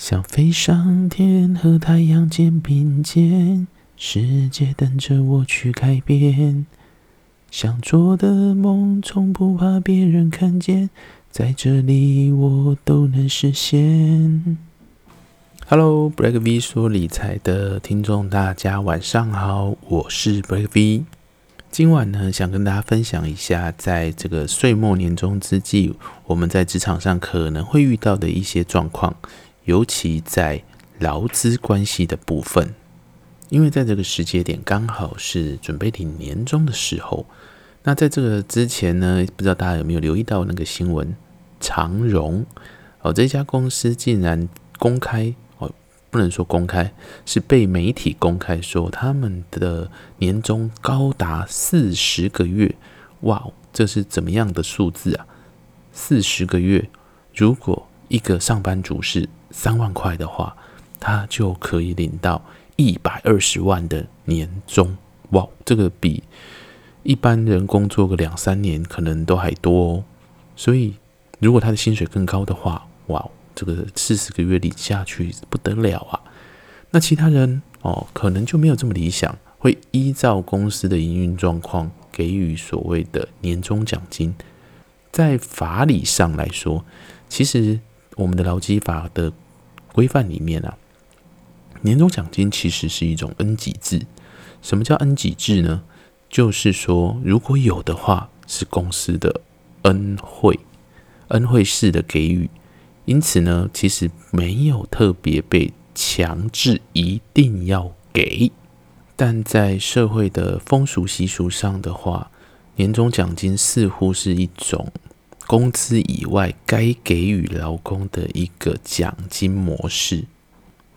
想飞上天和太阳肩并肩，世界等着我去改变。想做的梦，从不怕别人看见，在这里我都能实现。Hello，Break V 说理财的听众，大家晚上好，我是 Break V。今晚呢，想跟大家分享一下，在这个岁末年终之际，我们在职场上可能会遇到的一些状况，尤其在劳资关系的部分。因为在这个时节点，刚好是准备领年终的时候。那在这个之前呢，不知道大家有没有留意到那个新闻？长荣哦，这家公司竟然公开哦。不能说公开，是被媒体公开说他们的年终高达四十个月，哇，这是怎么样的数字啊？四十个月，如果一个上班族是三万块的话，他就可以领到一百二十万的年终，哇，这个比一般人工作个两三年可能都还多哦。所以，如果他的薪水更高的话，哇。这个四十个月领下去不得了啊！那其他人哦，可能就没有这么理想，会依照公司的营运状况给予所谓的年终奖金。在法理上来说，其实我们的劳基法的规范里面啊，年终奖金其实是一种恩给制。什么叫恩给制呢？就是说，如果有的话，是公司的恩惠，恩惠式的给予。因此呢，其实没有特别被强制一定要给，但在社会的风俗习俗上的话，年终奖金似乎是一种工资以外该给予劳工的一个奖金模式。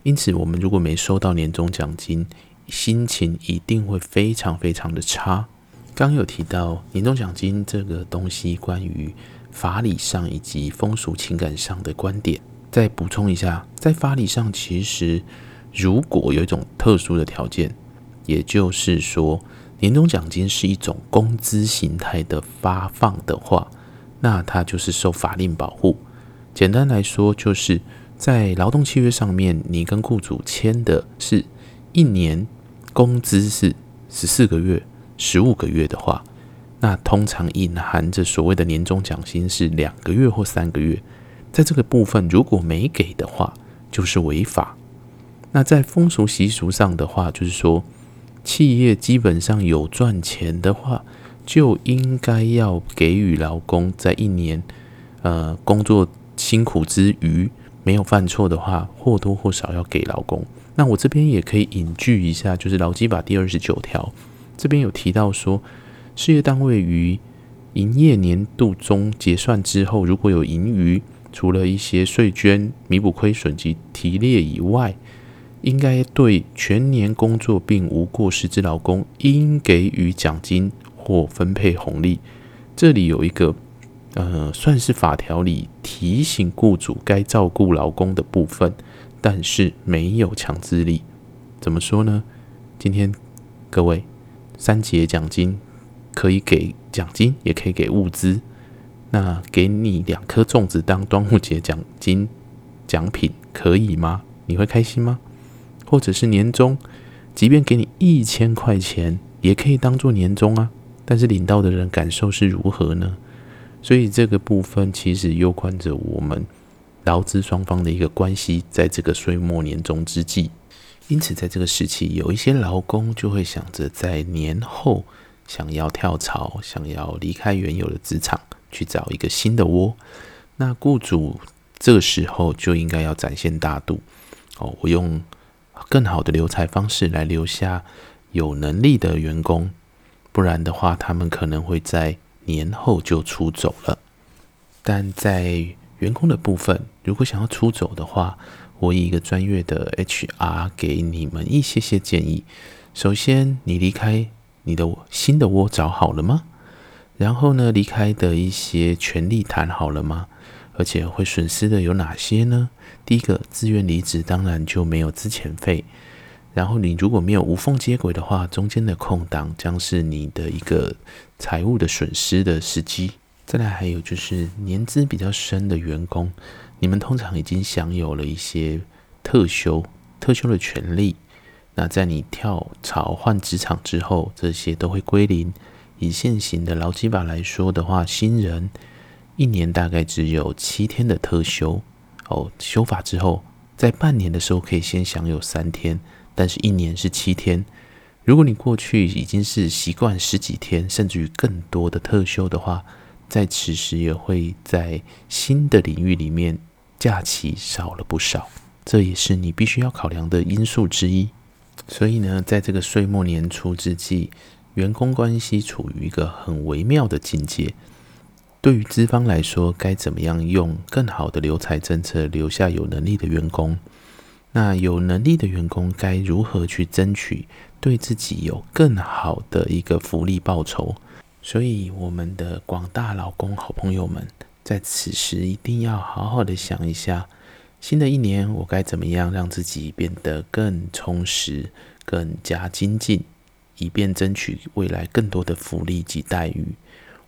因此，我们如果没收到年终奖金，心情一定会非常非常的差。刚有提到年终奖金这个东西，关于。法理上以及风俗情感上的观点，再补充一下，在法理上，其实如果有一种特殊的条件，也就是说，年终奖金是一种工资形态的发放的话，那它就是受法令保护。简单来说，就是在劳动契约上面，你跟雇主签的是一年工资是十四个月、十五个月的话。那通常隐含着所谓的年终奖金是两个月或三个月，在这个部分如果没给的话，就是违法。那在风俗习俗上的话，就是说企业基本上有赚钱的话，就应该要给予劳工在一年呃工作辛苦之余，没有犯错的话，或多或少要给劳工。那我这边也可以引据一下，就是劳基法第二十九条这边有提到说。事业单位于营业年度中结算之后，如果有盈余，除了一些税捐弥补亏损及提列以外，应该对全年工作并无过失之劳工，应给予奖金或分配红利。这里有一个呃，算是法条里提醒雇主该照顾劳工的部分，但是没有强制力。怎么说呢？今天各位三节奖金。可以给奖金，也可以给物资。那给你两颗粽子当端午节奖金奖品，可以吗？你会开心吗？或者是年终，即便给你一千块钱，也可以当做年终啊。但是领到的人感受是如何呢？所以这个部分其实攸关着我们劳资双方的一个关系，在这个岁末年终之际。因此，在这个时期，有一些劳工就会想着在年后。想要跳槽，想要离开原有的职场，去找一个新的窝。那雇主这时候就应该要展现大度哦，我用更好的留才方式来留下有能力的员工，不然的话，他们可能会在年后就出走了。但在员工的部分，如果想要出走的话，我以一个专业的 HR 给你们一些些建议。首先，你离开。你的新的窝找好了吗？然后呢，离开的一些权利谈好了吗？而且会损失的有哪些呢？第一个，自愿离职，当然就没有资遣费。然后你如果没有无缝接轨的话，中间的空档将是你的一个财务的损失的时机。再来还有就是年资比较深的员工，你们通常已经享有了一些特休、特休的权利。那在你跳槽换职场之后，这些都会归零。以现行的劳基法来说的话，新人一年大概只有七天的特休。哦，修法之后，在半年的时候可以先享有三天，但是一年是七天。如果你过去已经是习惯十几天，甚至于更多的特休的话，在此时也会在新的领域里面假期少了不少，这也是你必须要考量的因素之一。所以呢，在这个岁末年初之际，员工关系处于一个很微妙的境界。对于资方来说，该怎么样用更好的留才政策留下有能力的员工？那有能力的员工该如何去争取对自己有更好的一个福利报酬？所以，我们的广大劳工好朋友们，在此时一定要好好的想一下，新的一年我该怎么样让自己变得更充实、更加精进，以便争取未来更多的福利及待遇。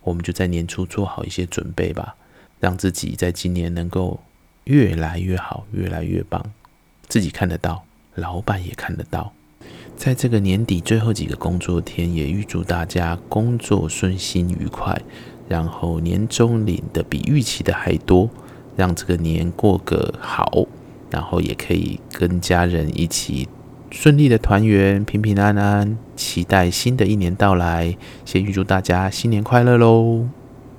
我们就在年初做好一些准备吧，让自己在今年能够越来越好，越来越棒。自己看得到，老板也看得到。在这个年底最后几个工作天，也预祝大家工作顺心愉快，然后年终领的比预期的还多，让这个年过个好，然后也可以跟家人一起。顺利的团圆，平平安安，期待新的一年到来。先预祝大家新年快乐喽！